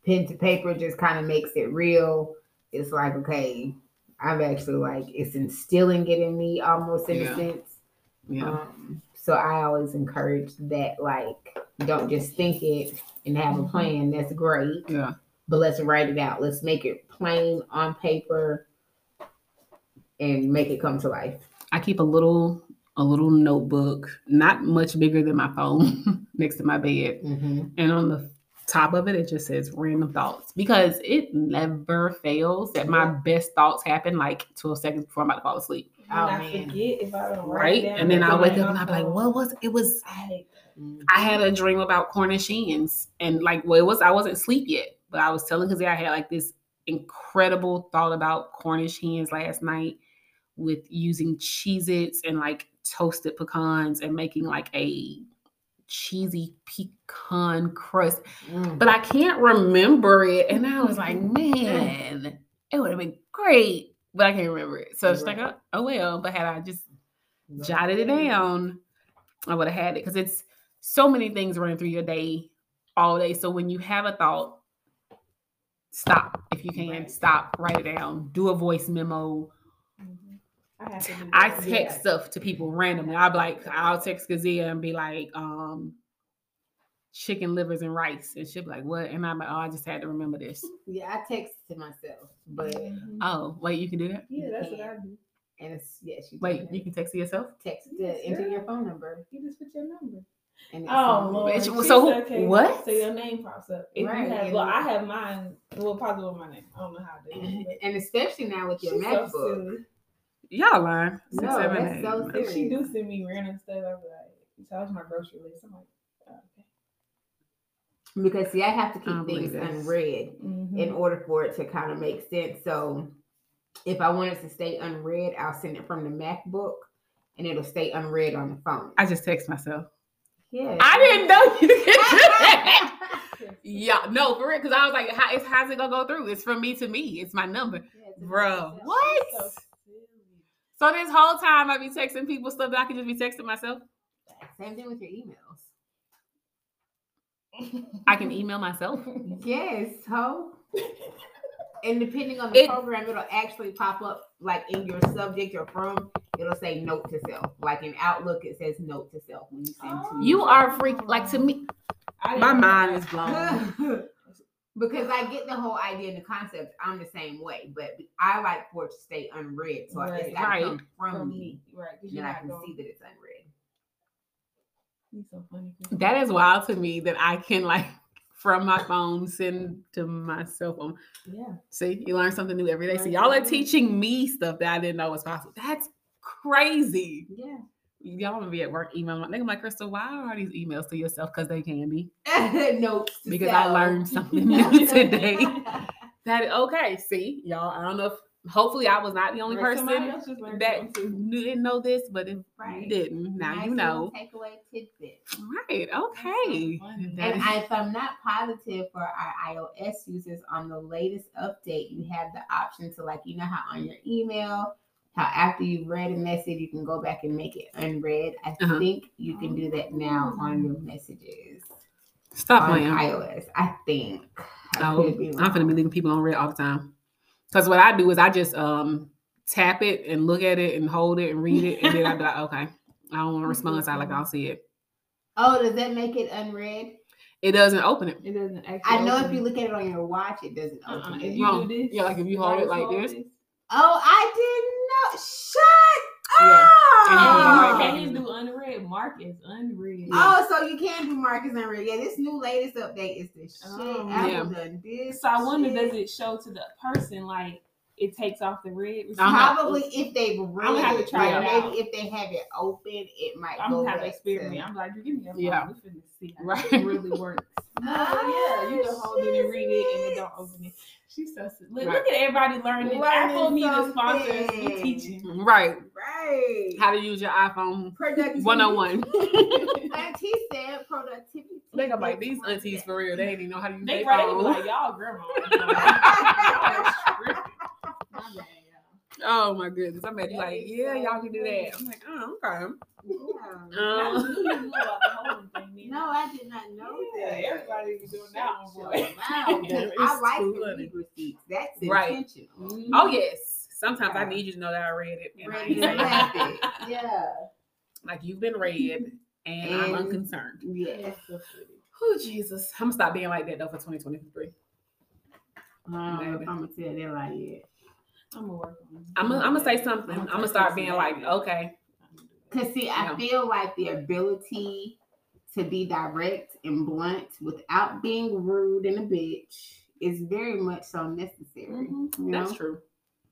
pen to paper just kind of makes it real. It's like, okay, I'm actually like, it's instilling it in me almost in Yeah. a sense. yeah. Um, so I always encourage that, like, don't just think it and have a Mm-hmm. plan. That's great, yeah. but let's write it out. Let's make it plain on paper and make it come to life. I keep a little a little notebook, not much bigger than my phone, <laughs> next to my bed. Mm-hmm. And on the top of it, it just says random thoughts because it never fails that my best thoughts happen like 12 seconds before I'm about to fall asleep. And Oh, I man. forget if I don't Right. And then I'll wake up and I'll be like, what was it? was I I had a dream about Cornish hens. And like well, it was I wasn't asleep yet, but I was telling because I had like this incredible thought about Cornish hens last night with using Cheez-Its and like toasted pecans and making like a cheesy pecan crust. Mm. But I can't remember it. And I was like, man, it would have been great. But I can't remember it. So it's like, Right. oh, oh well. But had I just jotted it down, I would have had it because it's so many things running through your day all day. So when you have a thought, stop if you can. Right. Stop, write it down, do a voice memo. Mhm. I have to do I text stuff to people randomly. I'll be like, I'll text Gazia and be like, um, chicken livers and rice. And she'll be like, what? And I'm like, oh, I just had to remember this. <laughs> Yeah, I text to myself, but Mhm. Oh, wait, you can do that? Yeah, that's what I do. and it's yes, you Wait, can you can text to yourself? text Yes, to enter your phone number. You just put your number. And it's Oh on- Lord. Bitch, She so who- okay, what? So your name pops up. If Right, you have, well, I have mine. Well, probably with my name. I don't know how to do it. <laughs> and especially now with your She's MacBook. silly. Y'all learn. Six, No, seven, that's eight, so nine. If she serious. do send me random stuff, I'll be like, "Tell us my grocery list." I'm like, okay. Because see, I have to keep things this. unread. Mhm. in order for it to kind of make sense. So if I want it to stay unread, I'll send it from the MacBook and it'll stay unread on the phone. I just text myself. yeah. I didn't know you could do that. <laughs> Yeah, no, for real. Because I was like, how, it's, how's it gonna go through? It's from me to me. It's my number, Yeah, bro. What? So. So this whole time I be texting people stuff that I can just be texting myself. Same thing with your emails. I can email myself. Yes, ho. And depending on the It- program, it'll actually pop up like in your subject or from. It'll say note to self. Like in Outlook, it says note to self when you send to You are freak. Like to me, I my mind is blown. <laughs> because I get the whole idea and the concept. I'm the same way, but I like for it to stay unread, so Right. it's got to Right. come from, from me, me, right? And then I can going. see that it's unread. He's so funny. That is wild to me that I can like <laughs> from my phone send to my cell phone. Yeah. See, you learn something new every day. So y'all are teaching me stuff that I didn't know was possible. That's crazy. Yeah. Y'all want to be at work emailing. I'm like, Crystal, why are these emails to yourself? Because they can be. <laughs> Notes Because I learned something <laughs> new today. That okay. See, y'all. I don't know if. Hopefully, I was not the only person else just learned that something too. knew- didn't know this. But if Right. you didn't, now Nice you know. Takeaway tidbit. Right. Okay. That And I, if I'm not positive for our iOS users, on the latest update, you have the option to like, you know how on your email, how after you've read a message, you can go back and make it unread. I Uh-huh. think you can do that now on your messages Stop on playing. iOS. I think. I oh, I'm gonna be leaving people on read all the time. Because what I do is I just um tap it and look at it and hold it and read it, and then I am like, okay, I don't want to <laughs> respond. So I like I don't see it. Oh, does that make it unread? It doesn't open it. It doesn't actually. I know if you look at it on your watch, it doesn't Uh-uh, open If you Wrong. do this, Yeah, like if you hold it like hold this. Oh, I didn't know. Shut Yeah. up. And ah! you put it right Oh, back you in. can do unread. Mark is unread. Oh, so you can do Marcus and Red. Yeah, this new latest update is the shit. Oh, Apple yeah. done this. So I wonder, shit. does it show to the person like it takes off the red? Uh-huh. Probably if they read gonna have to it, try like, it out. maybe if they have it open, it might I'm go gonna have to back experiment. I'm like, you give me your phone. Yeah. We finna see how Right. it really works. <laughs> No, yeah, you can hold it and read it, and it don't open it. She's so silly. Look, Right. look at everybody learning. Learning Apple need to sponsor us. We teaching. Right. Right. How to use your iPhone Productivity. 101. <laughs> Auntie said productivity. Think about these aunties for real. They didn't even know how to use They their right they be phone. like, y'all grandma. <laughs> <laughs> Oh my goodness. I bet you That like, yeah, y'all can do that. I'm like, oh, okay. Yeah. I Um, knew you knew about the holding <laughs> thing. Nina. No, I did not know Yeah, that. everybody be doing that one, boy. your mouth, 'cause <laughs> That I like too the funny. read receipts. That's Right. intentional. oh yes. Sometimes I need you to know that I read it. And Read ain't it saying and nothing. left it. Yeah. like you've been read and, I'm And- unconcerned. Yes. That's. Oh Jesus. I'm gonna stop being like that though for 2023. Um, I'm gonna tell that like yeah. I'm gonna work on it. I'm gonna, say something. I'm I'ma start being like, okay. Cause see, I Yeah. feel like the ability to be direct and blunt without being rude and a bitch is very much so necessary. Mhm. You know? That's true.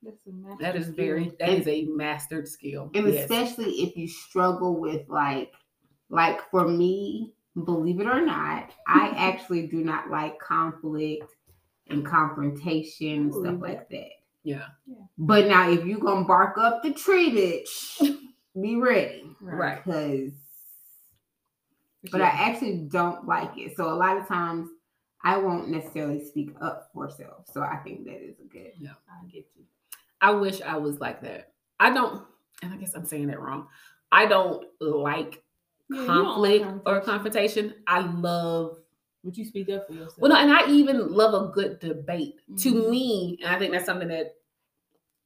That's a master That is skill. very that And- is a mastered skill. and Yes. especially if you struggle with like like for me believe it or not i <laughs> actually do not like conflict and confrontation and stuff like that Yeah. but now if you gonna bark up the tree bitch be ready Right. because but i actually don't like it so a lot of times i won't necessarily speak up for self so i think that is a good I get you. I wish I was like that. I don't, and I guess I'm saying that wrong. I don't like Yeah, you don't like conflict or confrontation. I love But you speak up for yourself. well, no, and I even love a good debate. To Mhm. me, and I think that's something that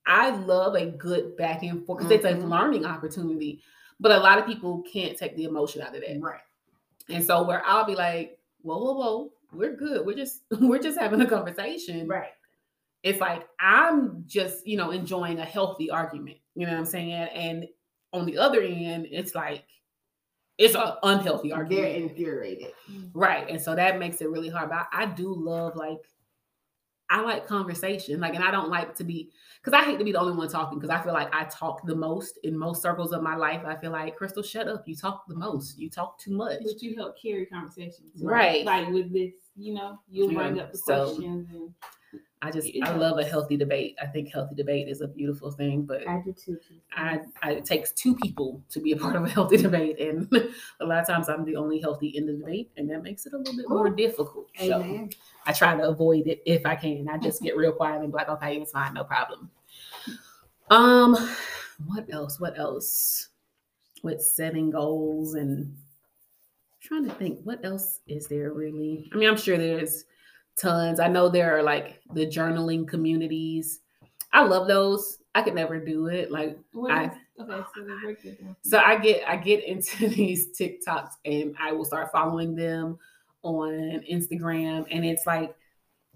I love a good back and forth because it's a Mhm. learning opportunity. But a lot of people can't take the emotion out of that. right And so where I'll be like, whoa, whoa, whoa, we're good. We're just <laughs> we're just having a conversation. right It's like I'm just, you know, enjoying a healthy argument. You know what I'm saying? And on the other end, it's like it's an unhealthy they're argument. infuriated Right. And so that makes it really hard. But I, I do love like I like conversation. Like, and I don't like to be because I hate to be the only one talking because I feel like I talk the most in most circles of my life. I feel like Crystal, shut up. You talk the most. You talk too much. But you help carry conversations. Right. Like with this, you know, you'll bring up the so- questions and I just I love a healthy debate. I think healthy debate is a beautiful thing, but i do too I, I it takes two people to be a part of a healthy debate, and <laughs> a lot of times I'm the only healthy in the debate, and that makes it a little bit more Ooh. difficult. So I try to avoid it if I can. I just get real quiet and be like, okay, it's fine, no problem. Um, what else? What else? With setting goals and trying to think, what else is there really? I mean, I'm sure there's tons. I know there are like the journaling communities. I love those. I could never do it. Like what I- is- okay, so we break it down. so I get I get into <laughs> these TikToks and I will start following them on Instagram and it's like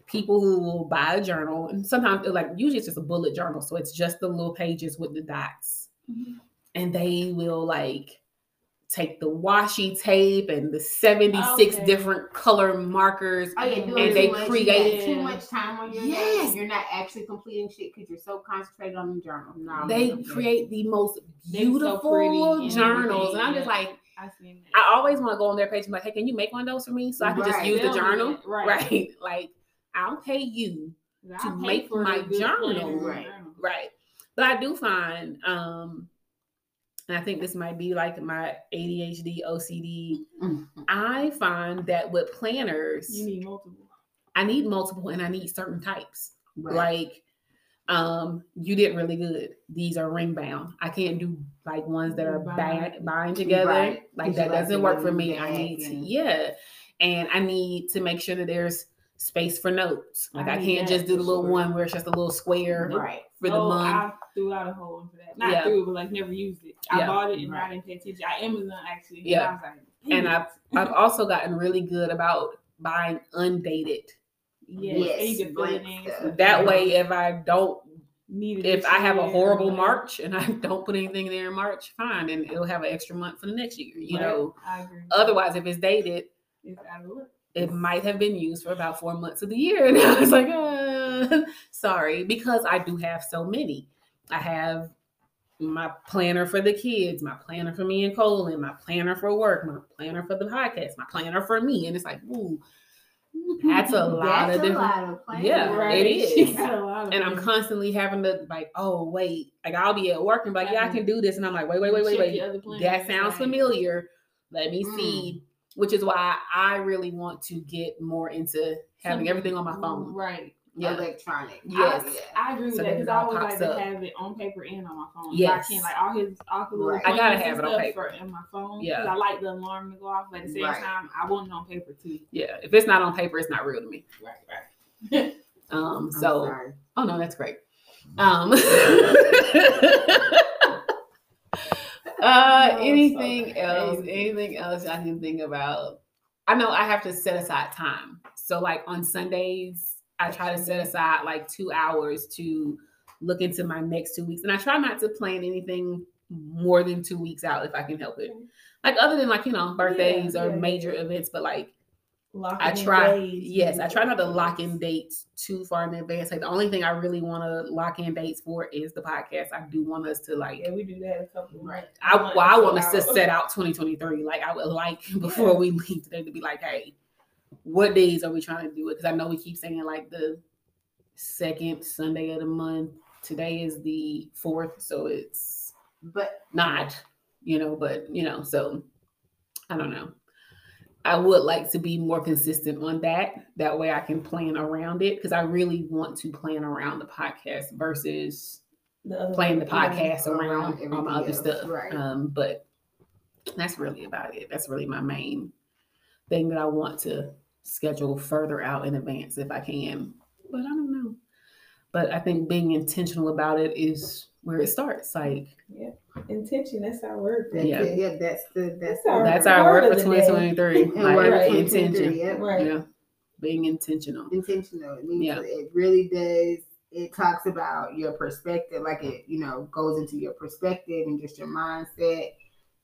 people who will buy a journal and sometimes like usually it's just a bullet journal so it's just the little pages with the dots Mhm. and they will like take the washi tape and the 76 Okay. different color markers Oh yeah, And they much, create- too much time on your Yes. You're not actually completing shit because you're so concentrated on the journal. No, they create the most so beautiful and journals and i'm just like I i always want to go on their page and be like hey can you make one of those for me so i can just use the They'll journal right. <laughs> right like i'll pay you I to pay make my journal. Right. Right. But I do find, um, and I think this might be like my ADHD, OCD. Mhm. I find that with planners, You need multiple. I need multiple and I need certain types. Right. Like, um, you did really good. These are ring bound. I can't do like ones that are Bind. bind, bind together. Right. Like 'Cause you that doesn't to work for me. I need to, yeah. And I need to make sure that there's space for notes. Like I, I can't just do the little sure. one where it's just a little square right. for the oh, month. I threw out a whole one for that. Not Yeah. threw, but like never used it. I Yeah. bought it and Right. I didn't pay attention. I Amazon actually. and Yeah. I was like, And I've. I've also gotten really good about buying undated. yes, Yes, and you can fill it blank in. stuff. so That you way, if I don't, need it if I have a horrible whatever. March and <laughs> I don't put anything there in March, fine, and it'll have an extra month for the next year. You Right. know. I agree. Otherwise, if it's dated, it's out of luck. it might have been used for about four months of the year, <laughs> and I was like, uh, <laughs> sorry, because I do have so many. I have my planner for the kids, my planner for me and Colin, my planner for work, my planner for the podcast, my planner for me, and it's like, ooh, that's a <laughs> lot That's of a different. lot of plans. Yeah, it She is. <laughs> got a lot of and I'm constantly having to like, oh wait, like I'll be at work and be like, yeah, I can do this, and I'm like, wait, wait, wait, wait, wait, your other plans, that sounds familiar. Let me Mm. see. Which is why I really want to get more into having everything on my phone. Right. Yeah, Electronic. Yes. I, I agree with So that that because I always like pops to have it on paper and on my phone. Yes. So I can like all his all the little Right. I gotta have it on paper. for in my phone. Yeah. 'cause I like the alarm to go off. But at the same Right. time, I want it on paper too. yeah. If it's not on paper, it's not real to me. Right. Right. <laughs> Um. So, sorry. oh no, that's great. Um. <laughs> <laughs> uh. Oh, so Anything else? Anything else I can think about? I know I have to set aside time. So, like on Sundays, I try to set aside like two hours to look into my next two weeks, and I try not to plan anything more than two weeks out if I can help it. Like other than like you know birthdays or yeah, major yeah. events, but like Lock I in try, yes, I try not to lock in dates too far in advance. Like the only thing I really want to lock in dates for is the podcast. I do want us to like, Yeah, we do that a couple. Right. I, well, I want us to set out 2023. Like I would like before we <laughs> leave today to be like, hey, what days are we trying to do it? Because I know we keep saying like the second Sunday of the month. Today is the fourth, so it's But not, you know, but you know, so I don't know. I would like to be more consistent on that. That way I can plan around it because I really want to plan around the podcast versus The playing the podcast around around all my other else, stuff. right. Um, but that's really about it. That's really my main thing that I want to schedule further out in advance if I can. But I don't know. But I think being intentional about it is where it starts. Like yeah, Intention. That's our word. that's Yeah. it. yeah, that's the that's, That's our- that's our word word for 2023. <laughs> Like Right. intention. yep. Right. Yeah. Being intentional. intentional. It means Yeah. it really does. It talks about your perspective, like it, you know, goes into your perspective and just your mindset.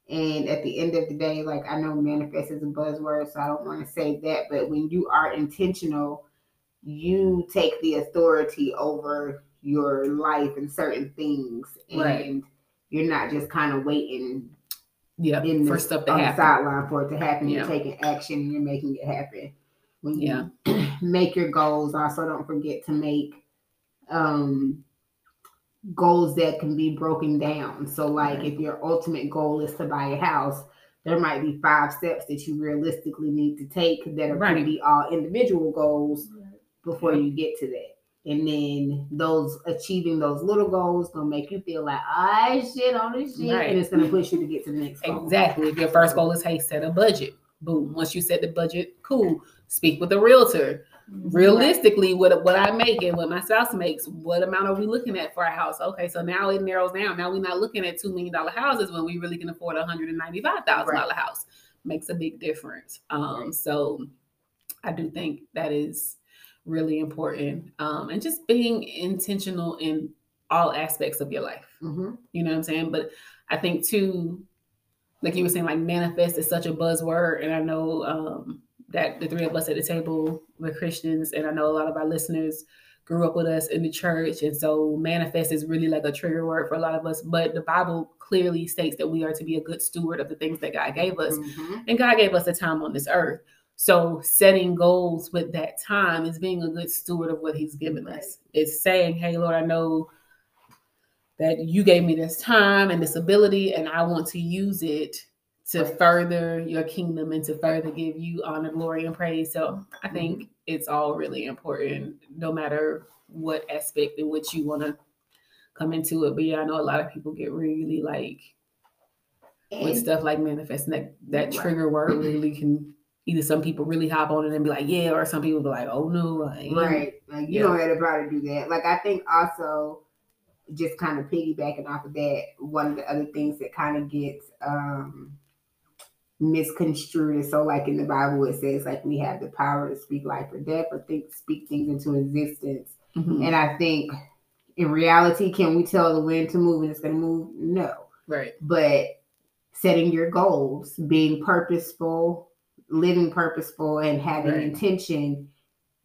And at the end of the day, like I know manifest is a buzzword, so I don't want to say that, but when you are intentional, you take the authority over your life and certain things, and Right. you're not just kind of waiting Yeah. in For stuff to on the sideline for it to happen. You're taking action and you're making it happen. When you Yeah. <clears throat> make your goals, also don't forget to make um goals that can be broken down. So like if your ultimate goal is to buy a house, there might be five steps that you realistically need to take that are going to be all individual goals before you get to that. And then those achieving those little goals gonna make you feel like I shit on this shit, Right. and it's gonna push you to get to the next goal. Exactly. If your first goal is, hey, set a budget. Boom. Once you set the budget, cool. Speak with a realtor. Realistically, what what I make and what my spouse makes, what amount are we looking at for our house? Okay, so now it narrows down. Now we're not looking at two million dollar houses when we really can afford a hundred and ninety five thousand dollar house. Makes a big difference. Um, Right. so I do think that is really important. Um, and just being intentional in all aspects of your life. Mhm. You know what I'm saying? But I think too, like you were saying, like manifest is such a buzzword, and I know um, that the three of us at the table were Christians, and I know a lot of our listeners grew up with us in the church, and so manifest is really like a trigger word for a lot of us. But the Bible clearly states that we are to be a good steward of the things that God gave us, Mhm. and God gave us a time on this earth. So setting goals with that time is being a good steward of what He's given us. It's saying, "Hey, Lord, I know." that you gave me this time and this ability, and I want to use it to Right. further your kingdom and to further give you honor, glory, and praise. So I think it's all really important, no matter what aspect in which you want to come into it. But yeah, I know a lot of people get really like with stuff like manifesting that that Right. trigger word really can either some people really hop on it and be like, yeah, or some people be like, oh no, ain't. Right. Like you Yeah. don't have to probably do that. Like I think also just kind of piggybacking off of that, one of the other things that kind of gets um misconstrued is so like in the Bible it says like we have the power to speak life or death or think speak things into existence. Mhm. And I think in reality, can we tell the wind to move and it's gonna move? No. Right. But setting your goals, being purposeful, living purposeful, and having Right. intention,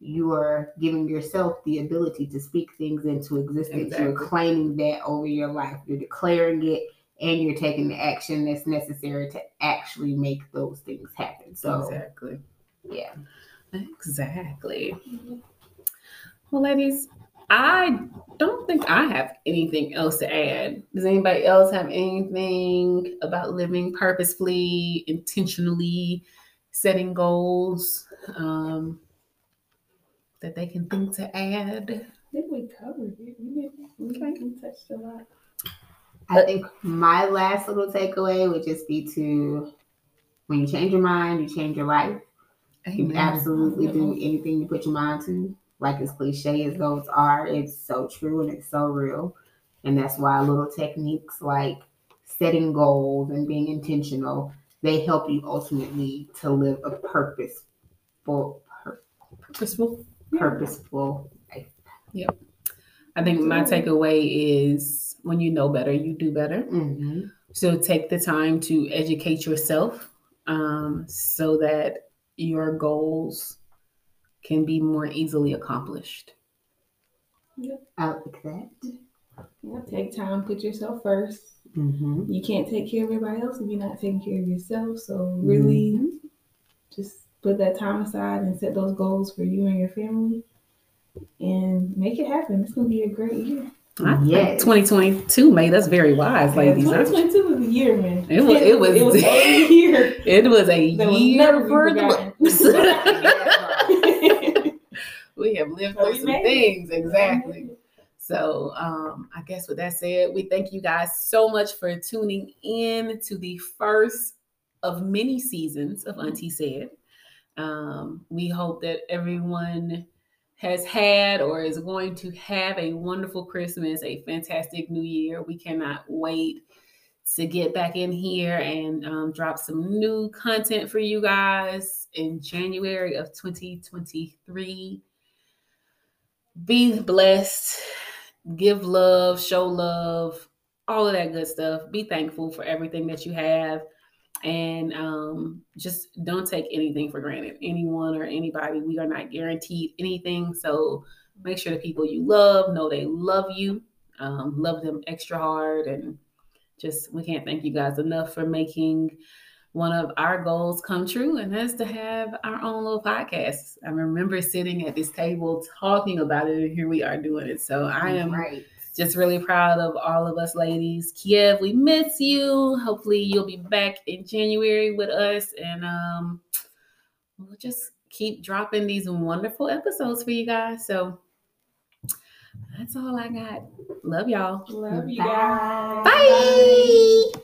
you are giving yourself the ability to speak things into existence. You're claiming that over your life. You're declaring it and you're taking the action that's necessary to actually make those things happen. So exactly. yeah. Exactly. Well, ladies, I don't think I have anything else to add. Does anybody else have anything about living purposefully, intentionally, setting goals um, that they can think to add? I think we covered it. We did. We, Okay. we touched a lot. I think my last little takeaway would just be to when you change your mind, you change your life. You Amen. absolutely do anything you put your mind to. Like as cliche as those are, it's so true and it's so real. And that's why little techniques like setting goals and being intentional, they help you ultimately to live a purposeful, pur- Purposeful. purposeful life. I think my takeaway is when you know better, you do better. Mhm. So take the time to educate yourself um, so that your goals can be more easily accomplished. Yep. I like that. Yeah, take time, put yourself first. Mhm. You can't take care of everybody else if you're not taking care of yourself. So really, just put that time aside and set those goals for you and your family, and make it happen. It's gonna be a great year. I Yes. 2022 made us very wise, ladies. Yeah, 2022 was a year, man. It was- it was- it was a <laughs> year. It was a That year never be for the forgotten. books. <laughs> <laughs> we have lived But through some made it. things, exactly. So, um, I guess with that said, we thank you guys so much for tuning in to the first of many seasons of Auntie Said. Um, we hope that everyone has had or is going to have a wonderful Christmas, a fantastic New Year. We cannot wait to get back in here and um, drop some new content for you guys in January of 2023. Be blessed, give love, show love, all of that good stuff. Be thankful for everything that you have. And um, just don't take anything for granted. Anyone or anybody, we are not guaranteed anything. So make sure the people you love know they love you, um, love them extra hard, and just we can't thank you guys enough for making one of our goals come true, and that's to have our own little podcast. I remember sitting at this table talking about it, and here we are doing it. So I am right. Just really proud of all of us ladies. Kiev, we miss you. Hopefully you'll be back in January with us and um we'll just keep dropping these wonderful episodes for you guys. So that's all I got. Love y'all. Love you Bye. guys. Bye.